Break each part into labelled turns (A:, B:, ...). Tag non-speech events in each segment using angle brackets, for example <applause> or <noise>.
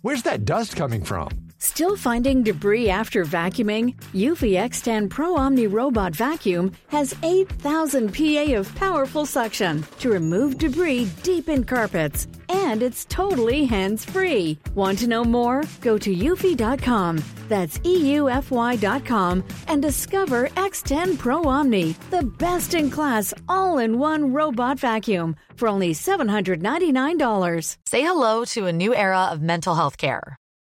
A: Where's that dust coming from?
B: Still finding debris after vacuuming? Eufy X10 Pro Omni Robot Vacuum has 8,000 PA of powerful suction to remove debris deep in carpets. And it's totally hands free. Want to know more? Go to eufy.com. That's EUFY.com and discover X10 Pro Omni, the best in class all in one robot vacuum for only $799.
C: Say hello to a new era of mental health care.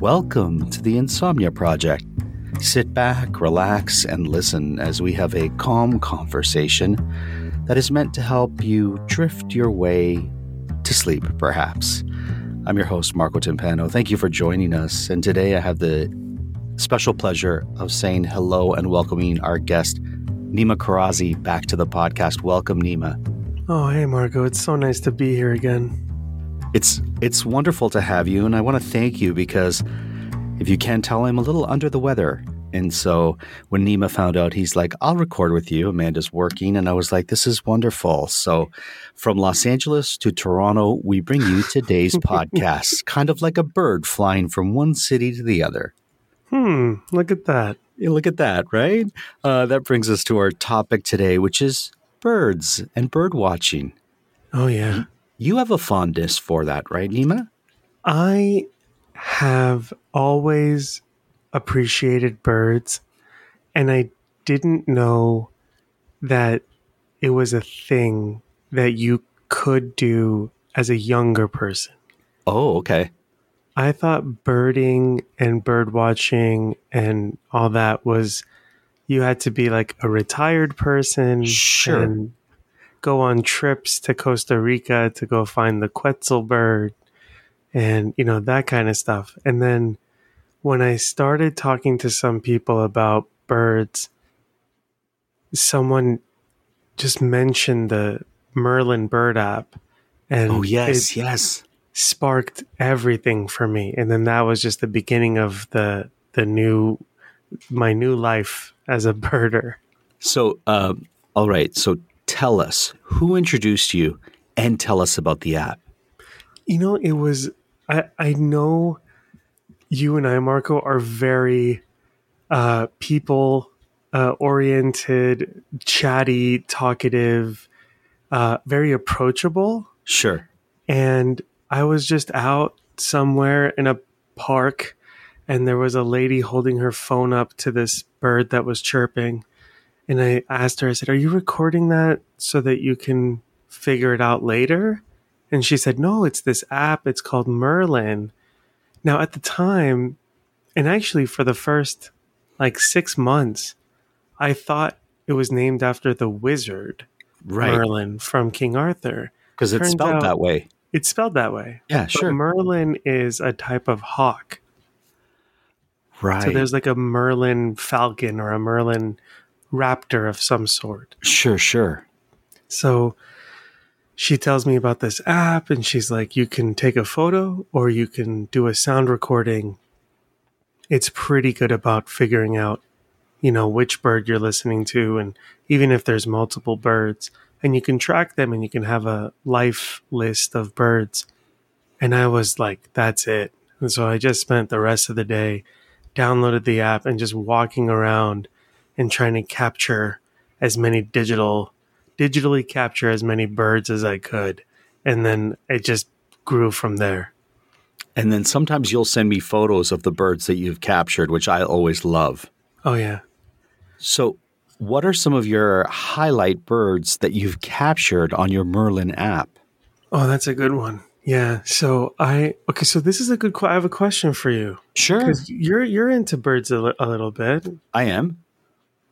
D: Welcome to the Insomnia Project. Sit back, relax, and listen as we have a calm conversation that is meant to help you drift your way to sleep, perhaps. I'm your host, Marco Timpano. Thank you for joining us. And today I have the special pleasure of saying hello and welcoming our guest, Nima Kharrazi, back to the podcast. Welcome, Nima.
E: Oh, hey, Marco. It's so nice to be here again.
D: It's it's wonderful to have you, and I want to thank you because if you can't tell, I'm a little under the weather. And so when Nima found out, he's like, I'll record with you. Amanda's working. And I was like, this is wonderful. So from Los Angeles to Toronto, we bring you today's <laughs> podcast, kind of like a bird flying from one city to the other.
E: Hmm, look at that.
D: Yeah, look at that, right? Uh, that brings us to our topic today, which is birds and bird watching.
E: Oh, yeah.
D: You have a fondness for that, right, Nima?
E: I have always appreciated birds, and I didn't know that it was a thing that you could do as a younger person.
D: Oh, okay.
E: I thought birding and bird watching and all that was you had to be like a retired person
D: Sure.
E: and go on trips to Costa Rica to go find the Quetzal bird and you know that kind of stuff. And then when I started talking to some people about birds, someone just mentioned the Merlin bird app and
D: Oh, yes, yes.
E: sparked everything for me. And then that was just the beginning of the the new my new life as a birder.
D: So, uh, all right. So, tell us who introduced you, and tell us about the app.
E: You know, it was I I know you and I, Marco, are very uh people uh oriented, chatty, talkative, uh very approachable.
D: Sure.
E: And I was just out somewhere in a park and there was a lady holding her phone up to this bird that was chirping. And I asked her, I said, Are you recording that so that you can figure it out later? And she said, No, it's this app. It's called Merlin. Now, at the time, and actually for the first like six months, I thought it was named after the wizard
D: Right.
E: Merlin from King Arthur.
D: Because it's spelled
E: out-
D: that way.
E: It's spelled that way.
D: Yeah,
E: But
D: sure.
E: Merlin is a type of hawk.
D: right.
E: So there's like a Merlin falcon or a Merlin raptor of some sort.
D: sure, sure.
E: So she tells me about this app and she's like, you can take a photo or you can do a sound recording. It's pretty good about figuring out, you know, which bird you're listening to. And even if there's multiple birds, and you can track them and you can have a life list of birds. And I was like, that's it. And so I just spent the rest of the day, downloaded the app and just walking around and trying to capture as many digital digitally capture as many birds as I could. And then it just grew from there.
D: And then sometimes you'll send me photos of the birds that you've captured, which I always love.
E: Oh yeah.
D: So, what are some of your highlight birds that you've captured on your Merlin app?
E: Oh, that's a good one. Yeah. So I okay. So this is a good. I have a question for you
D: Sure.
E: you're you're into birds a little bit.
D: I am.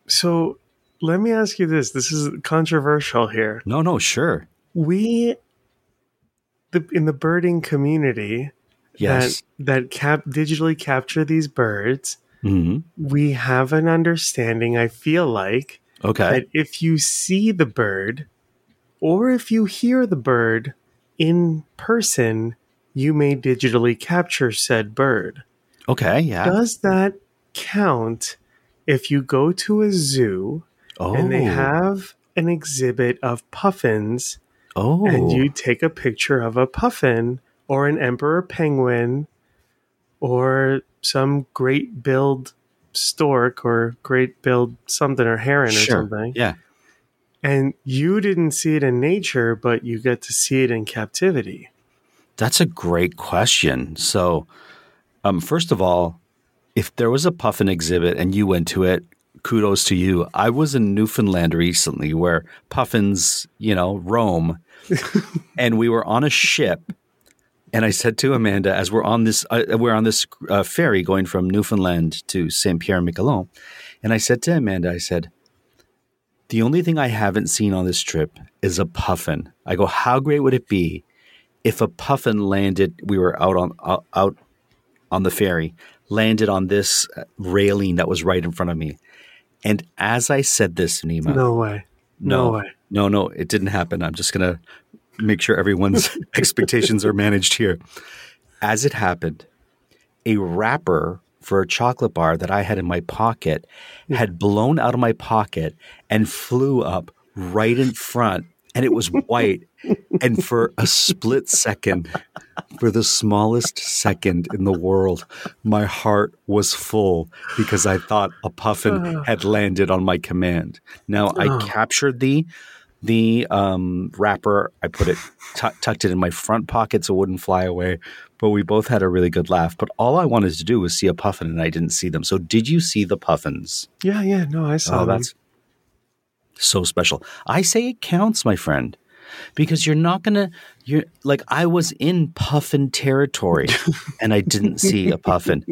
E: So let me ask you this. This is controversial here.
D: No, no, sure.
E: We, the in the birding community,
D: Yes.
E: that that cap digitally capture these birds.
D: hmm
E: We have an understanding. I feel like
D: Okay.
E: that if you see the bird or if you hear the bird in person, you may digitally capture said bird.
D: okay. Yeah.
E: Does that count if you go to a zoo
D: oh.
E: and they have an exhibit of puffins
D: Oh.
E: and you take a picture of a puffin or an emperor penguin or some great billed stork or great billed something or heron
D: sure.
E: or something
D: Yeah.
E: and you didn't see it in nature but you get to see it in captivity
D: That's a great question. So, um, first of all, if there was a puffin exhibit and you went to it, kudos to you. I was in Newfoundland recently where puffins, you know, roam, <laughs> and we were on a ship. And I said to Amanda, as we're on this, uh, we're on this uh, ferry going from Newfoundland to Saint Pierre and Miquelon, and I said to Amanda, I said, the only thing I haven't seen on this trip is a puffin. I go, how great would it be if a puffin landed? We were out on out, out on the ferry, landed on this uh, railing that was right in front of me. And as I said this, Nima,
E: no way no, way
D: no, no, it didn't happen. I'm just gonna make sure everyone's <laughs> expectations are managed here. As it happened, a wrapper for a chocolate bar that I had in my pocket had blown out of my pocket and flew up right in front, and it was white. <laughs> and for a split second, for the smallest second in the world, my heart was full because I thought a puffin had landed on my command. Now I captured the the um, wrapper. I put it tu tucked it in my front pocket so it wouldn't fly away. But we both had a really good laugh. But all I wanted to do was see a puffin, and I didn't see them. So did you see the puffins?
E: yeah yeah no i saw
D: Oh,
E: them.
D: that's so special. I say it counts, my friend, because you're not gonna. You're like I was in puffin territory, <laughs> and I didn't see a puffin.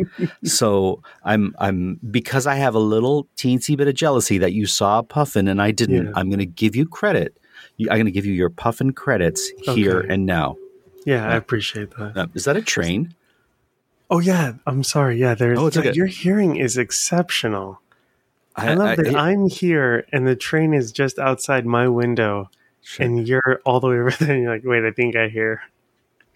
D: So I'm I'm because I have a little teensy bit of jealousy that you saw a puffin and I didn't.
E: Yeah.
D: I'm gonna give you credit. I'm gonna give you your puffin credits here and now.
E: yeah i appreciate that
D: Uh, is that a train?
E: oh yeah i'm sorry yeah there's
D: Oh, okay.
E: your hearing is exceptional i, love that I, am here and the train is just outside my window
D: Sure.
E: and you're all the way over <laughs> there and you're like wait i think i hear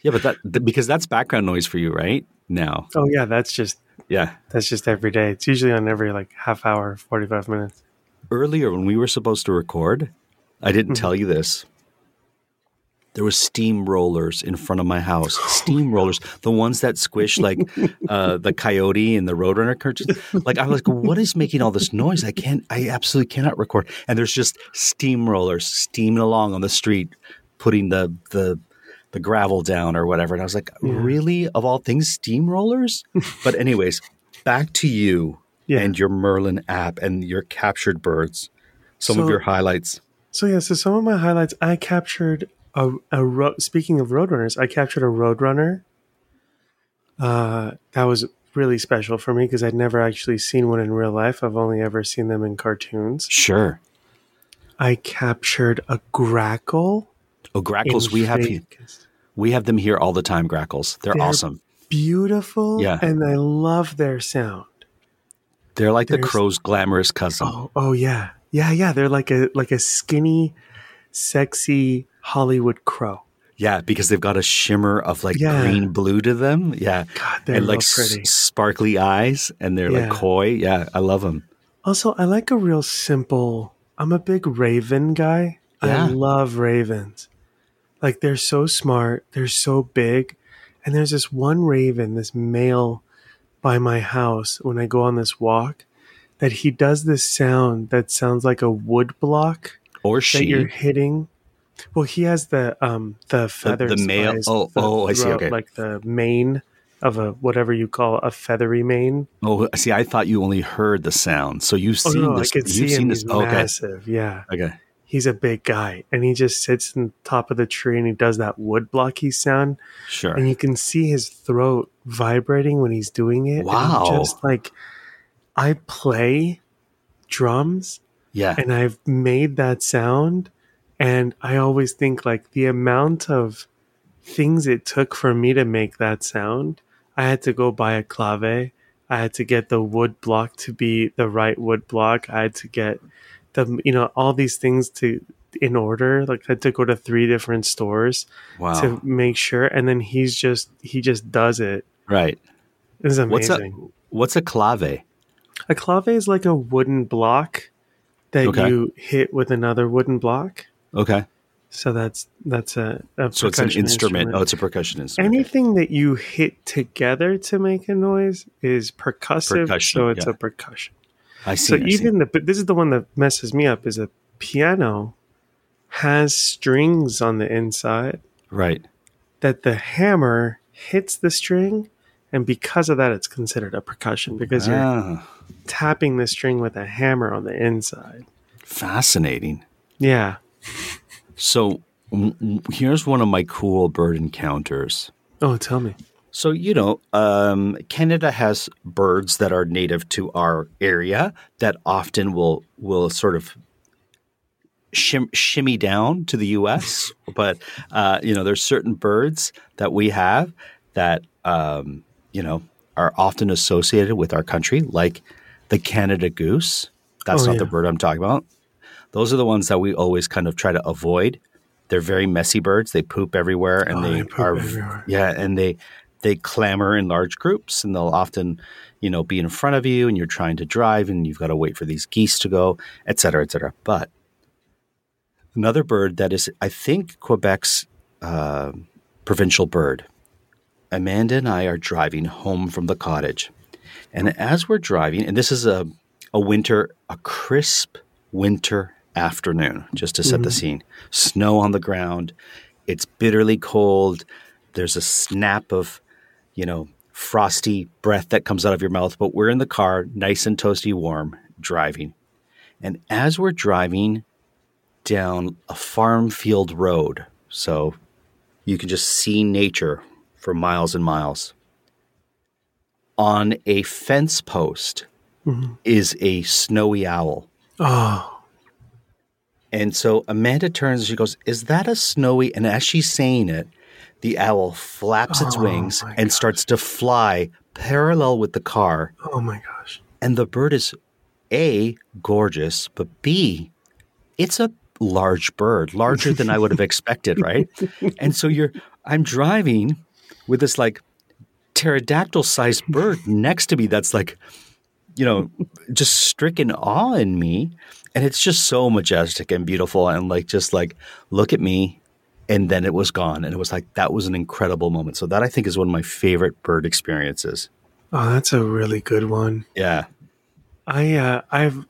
D: yeah, but that th- because that's background noise for you, right? Now,
E: oh yeah that's just
D: yeah.
E: that's just every day it's usually on every like half hour 45 minutes
D: earlier when we were supposed to record, I didn't mm-hmm. tell you this. There was steamrollers in front of my house. Steamrollers, the ones that squish like uh, the coyote and the roadrunner curtains. Like I was like, what is making all this noise? I can't. I absolutely cannot record. And there's just steamrollers steaming along on the street, putting the the the gravel down or whatever. And I was like, really? Of all things, steamrollers? but anyways, back to you
E: Yeah.
D: and your Merlin app and your captured birds. Some of your highlights.
E: So yeah, so some of my highlights, I captured a, a ro- speaking of roadrunners, I captured a roadrunner. Uh, that was really special for me because I'd never actually seen one in real life. I've only ever seen them in cartoons.
D: Sure.
E: I captured a grackle.
D: Oh, grackles. We have
E: Vegas.
D: we have them here all the time. Grackles. They're,
E: They're-
D: awesome.
E: Beautiful,
D: Yeah.
E: and I love their sound.
D: They're like the crow's glamorous cousin.
E: Oh, oh yeah, yeah, yeah. They're like a like a skinny, sexy Hollywood crow.
D: Yeah, because they've got a shimmer of like
E: Yeah.
D: green blue to them. Yeah,
E: God, they're
D: and like s-
E: pretty.
D: sparkly eyes, and they're like coy. Yeah, I love them.
E: Also, I like a real simple. I'm a big raven guy.
D: Yeah.
E: I love ravens. Like they're so smart, they're so big. And there's this one raven, this male by my house when I go on this walk that he does this sound that sounds like a wood block
D: Or
E: that you're hitting. Well, he has the um the feathers.
D: the male- oh,
E: the
D: oh, I see, okay.
E: Like the mane of a whatever you call a feathery mane.
D: Oh, I see, I thought you only heard the sound. So you've
E: Oh
D: seen
E: no, I
D: this. you've
E: see
D: seen this.
E: He's
D: okay.
E: massive. Yeah,
D: Okay.
E: he's a big guy, and he just sits in the top of the tree and he does that wood blocky sound,
D: Sure.
E: and you can see his throat vibrating when he's doing it.
D: Wow.
E: just like I play drums
D: yeah.
E: and I've made that sound and I always think like the amount of things it took for me to make that sound. I had to go buy a clave. I had to get the wood block to be the right wood block. I had to get the you know all these things to in order. Like I had to go to three different stores
D: wow.
E: to make sure and then he's just he just does it.
D: right.
E: It's
D: What's a
E: amazing.
D: what's a clave?
E: A clave is like a wooden block that
D: Okay.
E: you hit with another wooden block.
D: Okay.
E: So that's that's a, a
D: So it's an
E: percussion
D: instrument. Oh, it's a percussion instrument.
E: Anything that you hit together to make a noise is percussive.
D: Percussion,
E: so it's
D: yeah.
E: a percussion.
D: I see.
E: So
D: I see.
E: even the but this is the one that messes me up is a piano has strings on the inside
D: right.
E: that the hammer hits the string and because of that it's considered a percussion because you're
D: Ah,
E: tapping the string with a hammer on the inside.
D: fascinating.
E: Yeah.
D: So here's one of my cool bird encounters.
E: Oh, tell me.
D: So you know, um, Canada has birds that are native to our area that often will will sort of shim, shimmy down to the U.S. <laughs> but uh, you know, there's certain birds that we have that um, you know are often associated with our country, like the Canada goose. That's
E: Oh,
D: not
E: yeah.
D: the bird I'm talking about. Those are the ones that we always kind of try to avoid. They're very messy birds. They poop everywhere, and
E: Oh,
D: they,
E: they
D: are
E: everywhere.
D: yeah, and they they clamor in large groups, and they'll often you know be in front of you, and you're trying to drive, and you've got to wait for these geese to go, et cetera, et cetera. But another bird that is, I think, Quebec's uh, provincial bird. Amanda and I are driving home from the cottage, and as we're driving, and this is a a winter, a crisp winter afternoon, just to set the mm-hmm. scene. Snow on the ground. It's bitterly cold. There's a snap of, you know, frosty breath that comes out of your mouth, but we're in the car, nice and toasty warm, driving. And as we're driving down a farm field road, so you can just see nature for miles and miles, on a fence post mm-hmm. is a snowy owl.
E: Oh,
D: And so Amanda turns and she goes, Is that a snowy? And as she's saying it, the owl flaps its
E: Oh,
D: wings and
E: gosh.
D: starts to fly parallel with the car.
E: oh my gosh.
D: And the bird is A, gorgeous, but B, it's a large bird, larger than I would have expected, right? <laughs> And so you're, I'm driving with this like pterodactyl sized bird next to me that's like, you know, just stricken awe in me. And it's just so majestic and beautiful. And like, just like, look at me. And then it was gone. And it was like, that was an incredible moment. So that I think is one of my favorite bird experiences.
E: Oh, that's a really good one.
D: Yeah.
E: I uh I've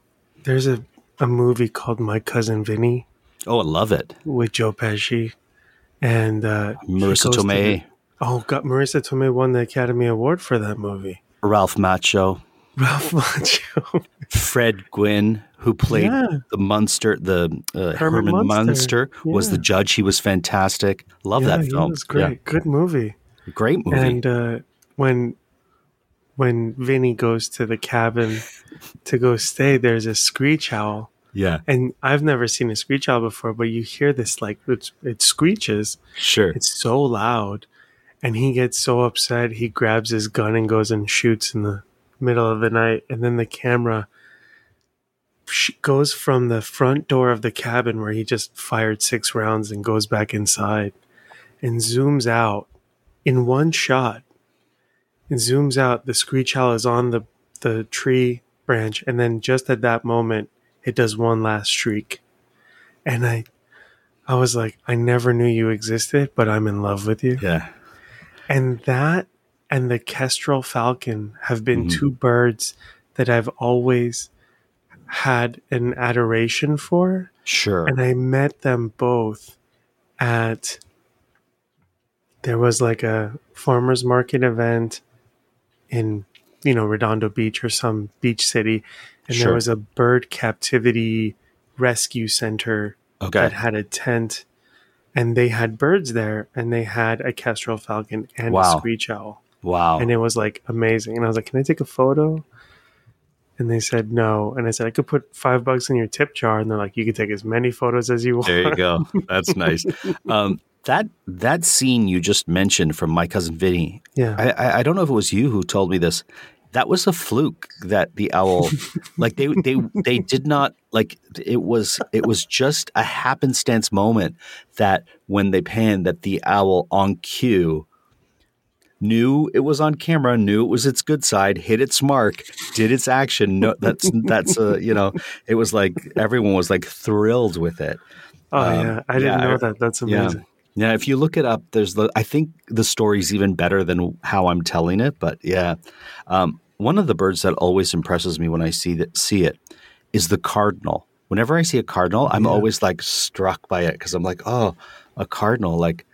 E: there's a a movie called My Cousin Vinny
D: Oh, I love it.
E: with Joe Pesci and uh Marisa to
D: Tomei,
E: the- oh, God, Marisa Tomei won the Academy Award for that movie.
D: Ralph Macchio,
E: Ralph Macchio.
D: Fred Gwynne, who played
E: Yeah.
D: the Munster, the uh,
E: Herman
D: Herman,
E: Munster.
D: Munster, was the judge. He was fantastic. Love
E: yeah,
D: that film.
E: It was great. Good movie.
D: Great movie.
E: And uh, when when Vinny goes to the cabin to go stay, there's a screech owl.
D: yeah,
E: And I've never seen a screech owl before, but you hear this like it's, it screeches.
D: sure.
E: It's so loud. And he gets so upset, he grabs his gun and goes and shoots in the middle of the night. And then the camera goes from the front door of the cabin where he just fired six rounds and goes back inside and zooms out in one shot. And zooms out. The screech owl is on the, the tree branch. And then just at that moment, it does one last shriek. And I, I was like, I never knew you existed, but I'm in love with you.
D: yeah,
E: And that and the kestrel falcon have been
D: Mhm.
E: two birds that I've always had an adoration for.
D: sure.
E: And I met them both at there was like a farmers market event in you know Redondo Beach or some beach city, and
D: Sure.
E: there was a bird captivity rescue center
D: Okay.
E: that had a tent, and they had birds there, and they had a kestrel falcon and
D: Wow.
E: a screech owl,
D: Wow.
E: and it was like amazing. And I was like, "Can I take a photo?" And they said no, and I said I could put five bucks in your tip jar, and they're like, "You can take as many photos as you want."
D: There you go. That's nice. <laughs> Um, that that scene you just mentioned from my cousin Vinny.
E: Yeah.
D: I, I I don't know if it was you who told me this. That was a fluke that the owl, <laughs> like they they they did not like it was it was just a happenstance moment that when they panned that the owl on cue knew it was on camera, knew it was its good side, hit its mark, did its action. No, that's that's uh, you know, it was like everyone was like thrilled with it.
E: Oh
D: Um,
E: yeah, I didn't
D: yeah,
E: know that. That's
D: Yeah.
E: amazing.
D: Yeah, if you look it up, there's the. I think the story's even better than how I'm telling it. But yeah, um, one of the birds that always impresses me when I see that see it is the cardinal. Whenever I see a cardinal, I'm
E: Yeah.
D: always like struck by it because I'm like, oh, a cardinal, like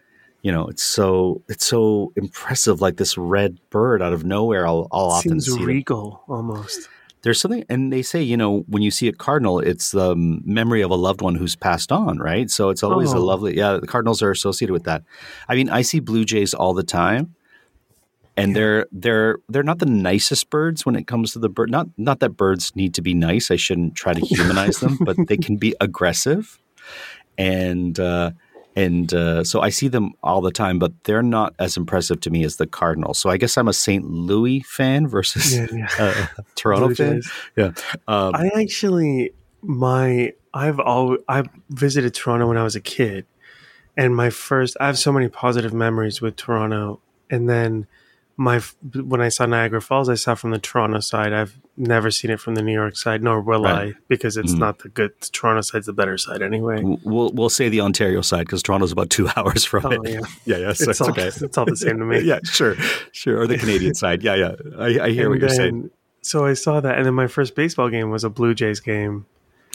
D: you know, it's so it's so impressive, like this red bird out of nowhere. I'll, I'll often
E: Seems
D: see it.
E: regal almost.
D: There's something, and they say, you know, when you see a cardinal, it's the um, memory of a loved one who's passed on, right? So it's always a
E: Oh.
D: lovely, yeah, the cardinals are associated with that. I mean, I see blue jays all the time. And they're they're they're not the nicest birds when it comes to the bird. Not not that birds need to be nice. I shouldn't try to <laughs> humanize them, but they can be aggressive, and uh, and uh, so I see them all the time. But they're not as impressive to me as the Cardinals. So I guess I'm a St. Louis fan versus
E: Yeah, yeah. <laughs>
D: uh, Toronto
E: Blue
D: fan.
E: Jays.
D: Yeah. Um,
E: I actually my I've always I visited Toronto when I was a kid, and my first I have so many positive memories with Toronto. And then my when I saw Niagara Falls, I saw from the Toronto side. I've never seen it from the New York side, nor will
D: Right.
E: I, because it's
D: Mhm.
E: not the good. The Toronto side's the better side anyway.
D: we'll we'll say the Ontario side because Toronto's about two <laughs> hours from
E: Oh
D: it.
E: yeah, <laughs>
D: yeah, yeah. So
E: it's,
D: it's,
E: all
D: okay. <laughs>
E: it's all the same to me.
D: yeah, sure, sure. Or the Canadian side. Yeah, yeah. I, I hear
E: And
D: what you're
E: then-
D: saying.
E: So I saw that, and then my first baseball game was a Blue Jays game,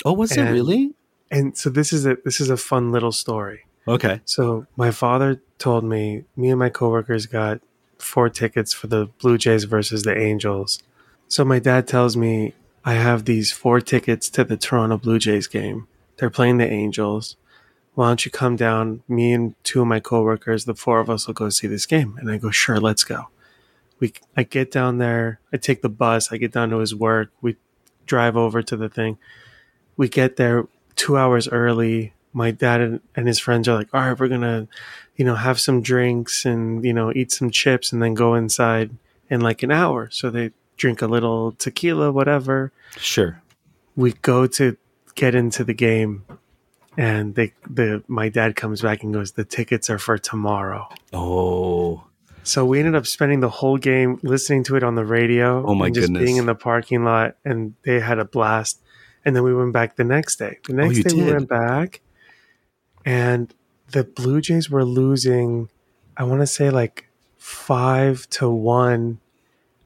D: Oh, was it really?
E: and so this is a this is a fun little story.
D: Okay.
E: So my father told me, me and my coworkers got four tickets for the Blue Jays versus the Angels. So my dad tells me I have these four tickets to the Toronto Blue Jays game. They're playing the Angels. Why don't you come down? Me and two of my coworkers, the four of us will go see this game. And I go, sure, let's go. We, I get down there. I take the bus. I get down to his work. We drive over to the thing. We get there two hours early. My dad and, and his friends are like, all right, we're going to, you know, have some drinks and, you know, eat some chips and then go inside in like an hour. So they drink a little tequila, whatever.
D: Sure.
E: We go to get into the game and they, the, my dad comes back and goes, the tickets are for tomorrow.
D: Oh,
E: So we ended up spending the whole game listening to it on the radio.
D: Oh my
E: and just
D: goodness.
E: being in the parking lot, and they had a blast. And then we went back the next day. The oh, next
D: Oh,
E: day we went back, and the Blue Jays were losing. I want to say like five to one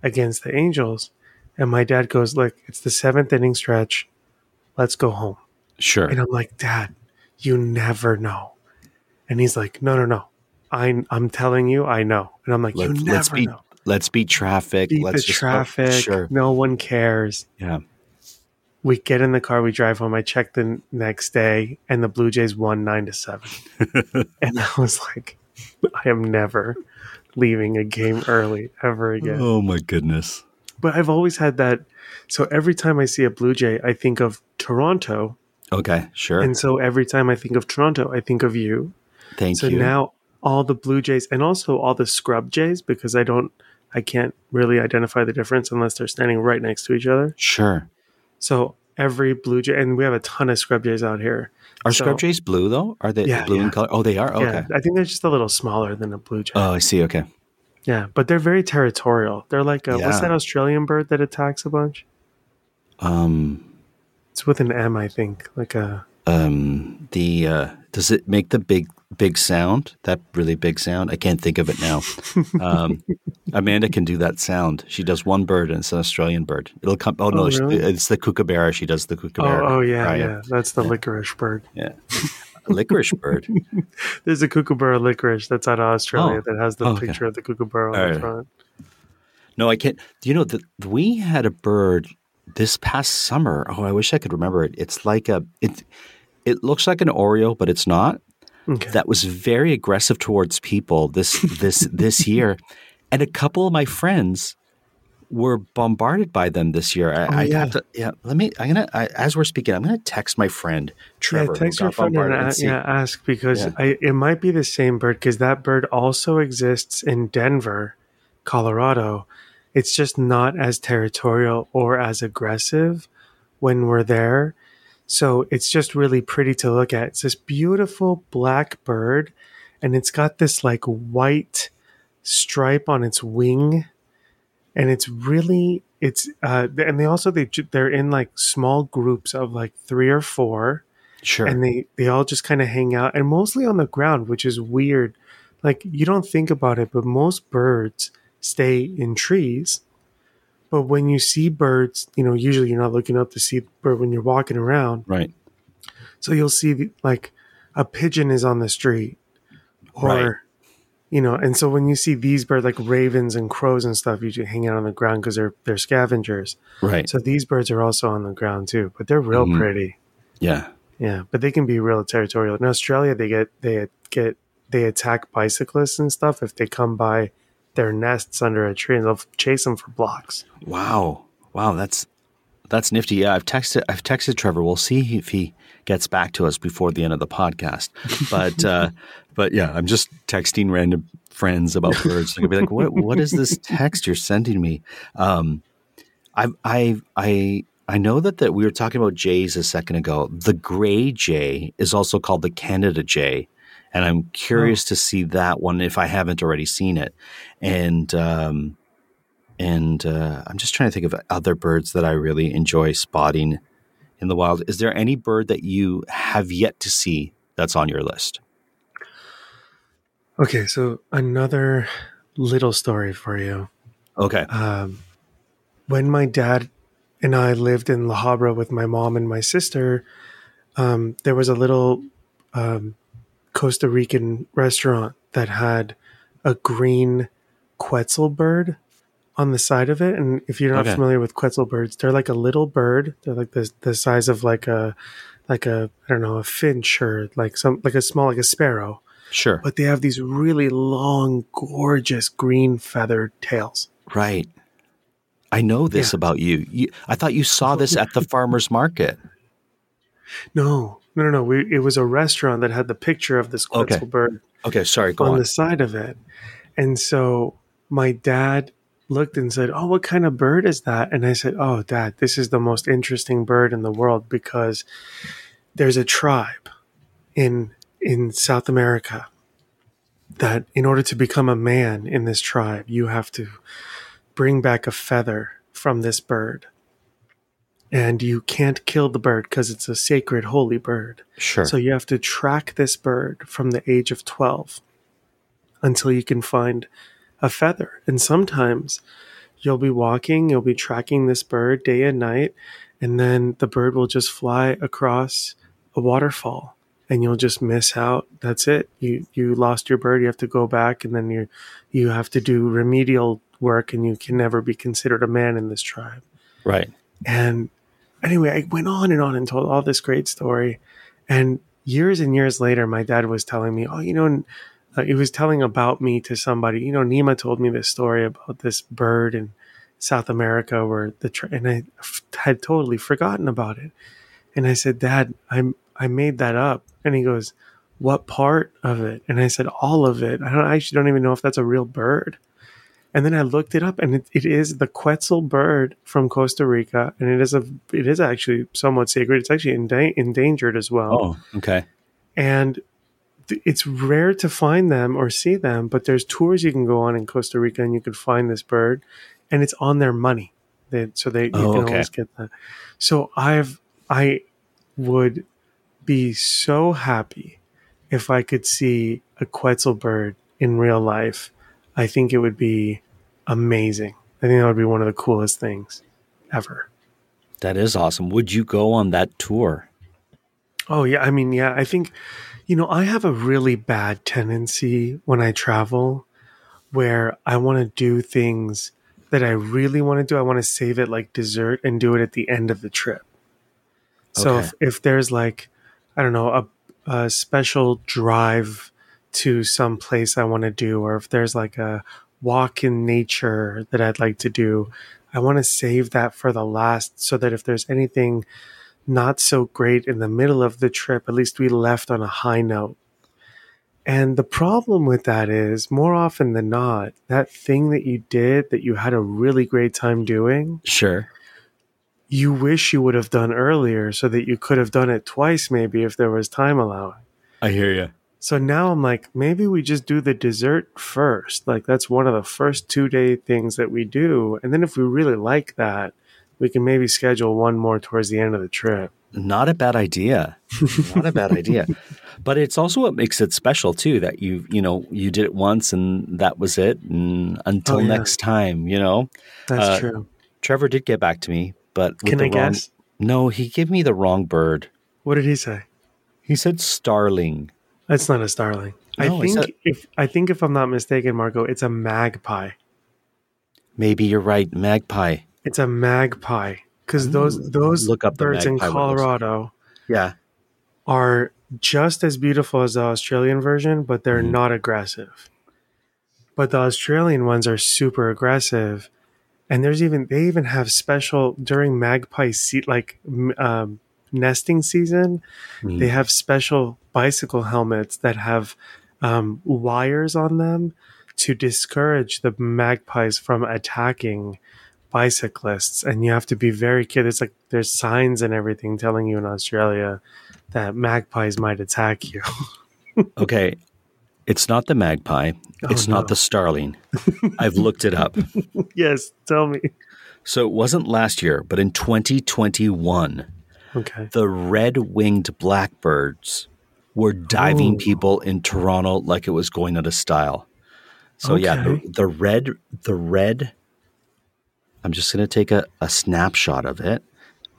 E: against the Angels. And my dad goes, "Look, it's the seventh inning stretch. Let's go home."
D: sure.
E: And I'm like, Dad, you never know. And he's like, No, no, no. I, I'm telling you, I know. And I'm like,
D: Let's,
E: You
D: let's
E: never
D: beat
E: know.
D: let's beat traffic.
E: Beat
D: let's
E: the
D: just
E: traffic.
D: Sure.
E: No one cares.
D: Yeah.
E: We get in the car, we drive home. I check the next day, and the Blue Jays won nine to seven. <laughs> and I was like, I am never leaving a game early ever again.
D: Oh my goodness.
E: But I've always had that. So every time I see a Blue Jay, I think of Toronto.
D: Okay. Sure.
E: And so every time I think of Toronto, I think of you.
D: Thank
E: so
D: you.
E: So now all the blue jays and also all the scrub jays because i don't i can't really identify the difference unless they're standing right next to each other
D: sure.
E: So every blue jay and we have a ton of scrub jays out here
D: Are
E: So-
D: scrub jays blue though? Are they
E: Yeah,
D: blue in color? Oh, they are. Okay.
E: yeah i think they're just a little smaller than a blue jay
D: Oh, I see. Okay.
E: yeah but they're very territorial they're like a, what's that australian bird that attacks a bunch
D: Um.
E: it's with an m i think like a
D: um the uh does it make the big big sound that really big sound i can't think of it now um <laughs> amanda can do that sound she does one bird and it's an australian bird it'll come oh, no
E: Oh,
D: she- it's the kookaburra she does the
E: oh,
D: kookaburra
E: oh yeah
D: Right,
E: yeah that's the licorice bird
D: yeah licorice bird. <laughs>
E: There's a kookaburra licorice that's out of Australia
D: Oh.
E: that has the
D: Oh, okay.
E: picture of the kookaburra on
D: All
E: the
D: right.
E: front.
D: No, I can't. Do you know that we had a bird this past summer? Oh, I wish I could remember it. It's like a it. It looks like an Oreo, but it's not.
E: Okay.
D: That was very aggressive towards people this this <laughs> this year, and a couple of my friends were bombarded by them this year. I,
E: Oh,
D: I
E: yeah.
D: have to. Yeah, let me. I'm gonna. I, as we're speaking, I'm gonna text my friend Trevor.
E: yeah, text your friend and,
D: and
E: yeah, ask because
D: Yeah.
E: I, it might be the same bird because that bird also exists in Denver, Colorado. It's just not as territorial or as aggressive when we're there. So it's just really pretty to look at. It's this beautiful black bird, and it's got this like white stripe on its wing, and it's really it's uh and they also they they're in like small groups of like three or four
D: Sure.
E: and they they all just kind of hang out and mostly on the ground which is weird like you don't think about it but most birds stay in trees but when you see birds you know usually you're not looking up to see the bird when you're walking around
D: right.
E: so you'll see the, like a pigeon is on the street or
D: Right.
E: you know and so when you see these birds like ravens and crows and stuff usually hang out on the ground because they're they're scavengers
D: Right.
E: so these birds are also on the ground too but they're real
D: Mhm.
E: pretty
D: yeah.
E: yeah, but they can be real territorial. In Australia, they get they get they attack bicyclists and stuff if they come by their nests under a tree, and they'll chase them for blocks.
D: Wow. Wow, that's that's nifty. Yeah, I've texted I've texted Trevor. We'll see if he gets back to us before the end of the podcast. <laughs> But uh but yeah, I'm just texting random friends about birds. I'll be like, "What what is this text you're sending me?" Um I I I I know that that we were talking about jays a second ago. The gray jay is also called the Canada jay, and I'm curious to see that one if I haven't already seen it. And um, and uh, I'm just trying to think of other birds that I really enjoy spotting in the wild. Is there any bird that you have yet to see that's on your list?
E: Okay, so another little story for you.
D: Okay.
E: Um, when my dad and I lived in La Habra with my mom and my sister, um, there was a little um, Costa Rican restaurant that had a green quetzal bird on the side of it. And if you're not
D: Okay.
E: familiar with quetzal birds, they're like a little bird. They're like the the size of like a like a I don't know a finch or like some like a small like a sparrow.
D: Sure.
E: But they have these really long, gorgeous green feathered tails.
D: Right. I know this
E: Yeah.
D: about you. you. I thought you saw this at the farmer's market. <laughs>
E: No, no, no, no. We, it was a restaurant that had the picture of this
D: Okay.
E: quetzal bird
D: Okay, sorry, go
E: on
D: on.
E: the side of it. And so my dad looked and said, Oh, what kind of bird is that? And I said, Oh, dad, this is the most interesting bird in the world because there's a tribe in in South America that in order to become a man in this tribe, you have to bring back a feather from this bird. And you can't kill the bird because it's a sacred, holy bird.
D: Sure.
E: So you have to track this bird from the age of 12 until you can find a feather. And sometimes you'll be walking, you'll be tracking this bird day and night, and then the bird will just fly across a waterfall and you'll just miss out. That's it. You you lost your bird, you have to go back and then you you have to do remedial work and you can never be considered a man in this tribe.
D: right.
E: And anyway, I went on and on and told all this great story. And years and years later, my dad was telling me, oh, you know, uh, he was telling about me to somebody. You know, Nima told me this story about this bird in South America where the, tr- and I f- had totally forgotten about it. And I said, Dad, I'm, I made that up. And he goes, what part of it? And I said, all of it. I don't, I actually don't even know if that's a real bird. And then I looked it up, and it, it is the Quetzal bird from Costa Rica, and it is a it is actually somewhat sacred. It's actually enda- endangered as well,
D: Oh, okay.
E: and th- it's rare to find them or see them. But there's tours you can go on in Costa Rica, and you can find this bird, and it's on their money. They, so they you
D: Oh,
E: can
D: okay.
E: always get that. So I've I would be so happy if I could see a Quetzal bird in real life. I think it would be amazing. I think that would be one of the coolest things ever.
D: That is awesome. Would you go on that tour?
E: Oh yeah, I mean, yeah, I think You know, I have a really bad tendency when I travel where I want to do things that I really want to do. I want to save it like dessert and do it at the end of the trip. So if, if there's like, I don't know, a, a special drive to some place I want to do, or if there's like a walk in nature that I'd like to do, I want to save that for the last so that if there's anything not so great in the middle of the trip, at least we left on a high note. And the problem with that is more often than not, that thing that you did that you had a really great time doing,
D: Sure.
E: you wish you would have done earlier so that you could have done it twice maybe if there was time allowing.
D: I hear you.
E: So now I'm like, maybe we just do the dessert first. Like that's one of the first two day things that we do. And then if we really like that, we can maybe schedule one more towards the end of the trip.
D: Not a bad idea. Not a bad <laughs> idea. But it's also what makes it special too that you you know you did it once and that was it and until
E: Oh, yeah.
D: next time you know.
E: That's
D: Uh,
E: true.
D: Trevor did get back to me, but
E: Can I
D: wrong,
E: guess?
D: No, he gave me the wrong bird.
E: What did he say?
D: He said starling.
E: That's not a starling. I
D: No, I
E: think if I think if I'm not mistaken, Marco, it's a magpie.
D: Maybe you're right, magpie.
E: It's a magpie because those those
D: look up
E: birds in. Colorado
D: Yeah.
E: are just as beautiful as the Australian version, but they're
D: Mhm.
E: not aggressive. But the Australian ones are super aggressive, and there's even they even have special during magpie seat like um, nesting season.
D: Mhm.
E: They have special bicycle helmets that have um, wires on them to discourage the magpies from attacking bicyclists and you have to be very careful it's like there's signs and everything telling you in australia that magpies might attack you <laughs>
D: Okay. It's not the magpie.
E: Oh,
D: it's
E: no.
D: not the starling. <laughs> I've looked it up.
E: yes tell me
D: So it wasn't last year, but in 2021,
E: okay
D: the red winged blackbirds were diving
E: Oh.
D: people in Toronto like it was going out of style. So yeah, the, the red, the red. I'm just gonna take a, a snapshot of it.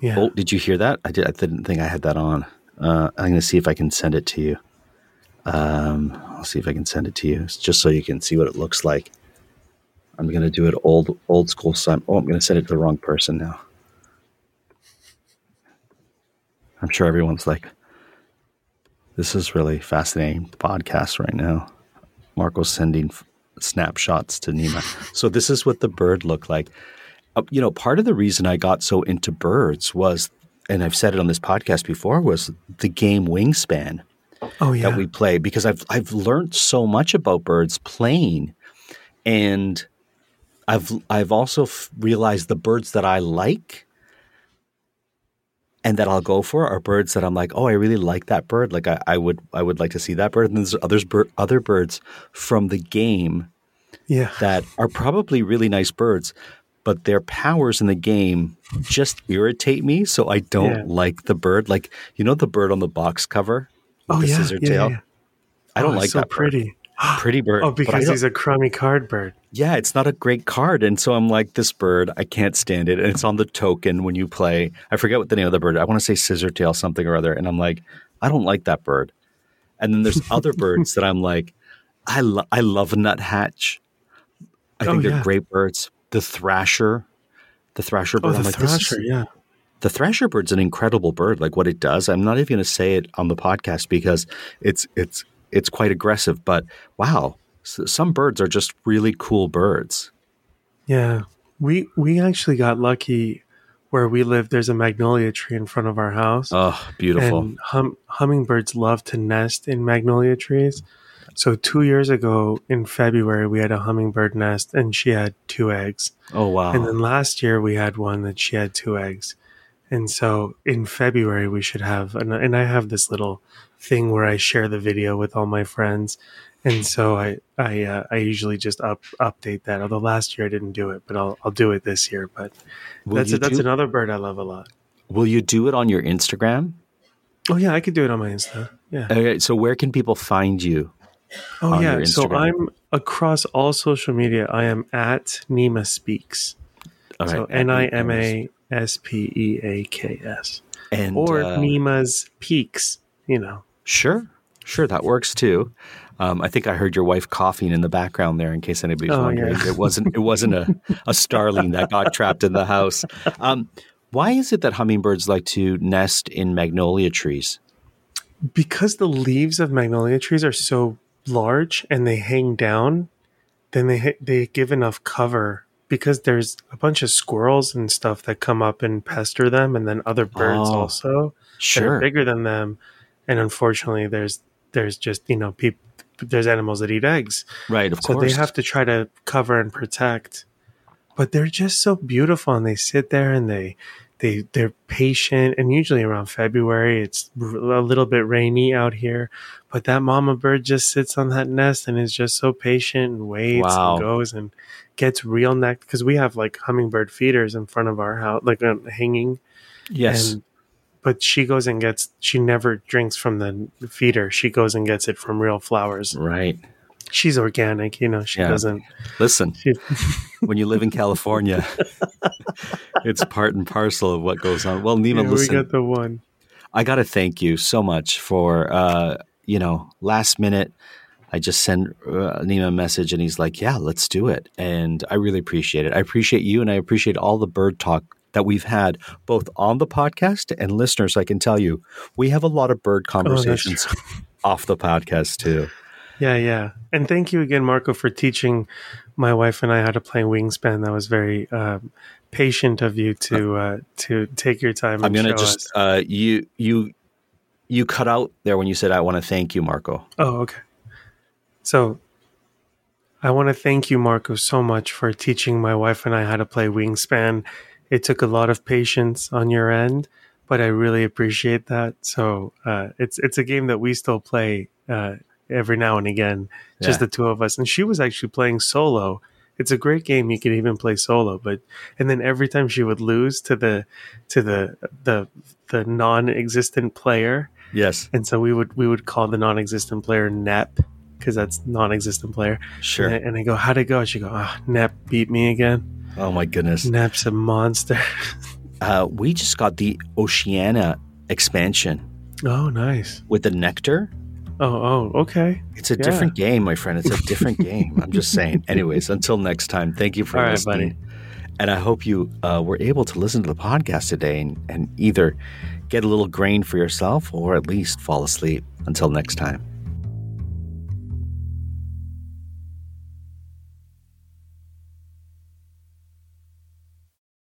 E: yeah
D: Oh, did you hear that? I did. I didn't think I had that on. Uh, I'm gonna see if I can send it to you. Um, I'll see if I can send it to you, just so you can see what it looks like. I'm gonna do it old old school. Sim- oh, I'm gonna send it to the wrong person now. I'm sure everyone's like, "This is really fascinating podcast right now." Marco's sending f- snapshots to Nima. <laughs> so this is what the bird looked like. Uh, you know, part of the reason I got so into birds was, and I've said it on this podcast before, was the game Wingspan
E: oh yeah
D: that we play because I've I've learned so much about birds playing, and I've I've also f- realized the birds that I like and that I'll go for are birds that I'm like, oh, I really like that bird. Like I, I would I would like to see that bird. And there's others bir- other birds from the game
E: yeah
D: that are probably really nice birds, but their powers in the game just irritate me. So I don't
E: Yeah.
D: like the bird. Like you know the bird on the box cover, with
E: oh
D: the
E: yeah,
D: scissor
E: yeah,
D: tail. I don't
E: Oh,
D: like
E: it's so
D: that bird. <gasps>
E: pretty
D: bird.
E: oh because he's a crummy card bird
D: yeah, it's not a great card, and so I'm like, this bird, I can't stand it, and it's on the token when you play. I forget what the name of the bird. I want to say scissor tail something or other, and I'm like, I don't like that bird. And then there's other <laughs> birds that I'm like, I lo- I love nuthatch. I
E: Oh,
D: think they're
E: yeah.
D: great birds. The thrasher, the thrasher oh, bird.
E: oh
D: I'm
E: the
D: like, this is-
E: thrasher yeah
D: the thrasher bird's an incredible bird. Like what it does, I'm not even going to say it on the podcast because it's it's it's quite aggressive. But wow, some birds are just really cool birds.
E: Yeah. We we actually got lucky where we live there's a magnolia tree in front of our house.
D: Oh, beautiful.
E: And hum, hummingbirds love to nest in magnolia trees. So 2 years ago in February we had a hummingbird nest and she had two eggs.
D: oh wow.
E: And then last year we had one that she had two eggs. And so in February we should have and I have this little thing where I share the video with all my friends. And so I I uh, I usually just up update that. Although last year I didn't do it, but I'll I'll do it this year. But
D: will
E: that's a, that's
D: do,
E: another bird I love a lot.
D: Will you do it on your Instagram?
E: Oh yeah, I could do it on my Insta. Yeah.
D: Okay, so where can people find you?
E: Oh yeah. So I'm across all social media. I am at Nima Speaks.
D: All
E: so N I M A S P E A K S.
D: and
E: Or
D: uh,
E: Nima's Peaks. You know.
D: Sure. Sure, that works too. Um, I think I heard your wife coughing in the background there. In case anybody's
E: Oh,
D: wondering,
E: yeah.
D: it wasn't it wasn't a, a starling that got trapped in the house. Um, why is it that hummingbirds like to nest in magnolia trees?
E: because the leaves of magnolia trees are so large and they hang down, then they they give enough cover because there's a bunch of squirrels and stuff that come up and pester them, and then other birds
D: Oh,
E: also that are
D: Sure,
E: bigger than them, and unfortunately, there's there's just you know people there's animals that eat eggs,
D: right. Of course.
E: so
D: course,
E: they have to try to cover and protect. But they're just so beautiful, and they sit there and they they they're patient. And usually around February, it's a little bit rainy out here. But that mama bird just sits on that nest and is just so patient and waits
D: Wow.
E: and goes and gets real neck because we have like hummingbird feeders in front of our house, like uh, hanging.
D: yes.
E: And, but she goes and gets. She never drinks from the feeder. She goes and gets it from real flowers.
D: right.
E: She's organic, you know. She
D: Yeah.
E: doesn't.
D: Listen,
E: She, <laughs>
D: when you live in California, <laughs> it's part and parcel of what goes on. Well, Nima,
E: Yeah, we got the one.
D: I got to thank you so much for, uh, you know, last minute. I just sent uh, Nima a message and he's like, yeah, let's do it. And I really appreciate it. I appreciate you and I appreciate all the bird talk that we've had both on the podcast and listeners. I can tell you, we have a lot of bird conversations <laughs> off the podcast too.
E: Yeah, yeah. And thank you again, Marco, for teaching my wife and I how to play Wingspan. That was very um, patient of you to <laughs> uh, to take your time.
D: I'm
E: and
D: going to just,
E: us.
D: uh, you, you, you cut out there when you said, I want to thank you, Marco.
E: Oh, okay. So I want to thank you, Marco, so much for teaching my wife and I how to play Wingspan. It took a lot of patience on your end, but I really appreciate that. So uh, it's it's a game that we still play uh, every now and again, just
D: Yeah.
E: the two of us. And she was actually playing solo. It's a great game. You can even play solo, but and then every time she would lose to the to the the the non-existent player,
D: Yes,
E: and so we would we would call the non-existent player Nep because that's non-existent player.
D: sure.
E: And, I, and I go, how'd it go? She go, ah, Nep beat me again.
D: Oh my goodness.
E: Nep's a monster. <laughs>
D: Uh, we just got the Oceania expansion
E: oh, nice.
D: with the Nectar.
E: Oh, oh, okay.
D: It's a
E: Yeah.
D: different game, my friend. It's a different <laughs> game. I'm just saying. Anyways, until next time, thank you for
E: All right,
D: listening.
E: buddy.
D: And I hope you uh, were able to listen to the podcast today and, and either get a little grain for yourself or at least fall asleep. Until next time.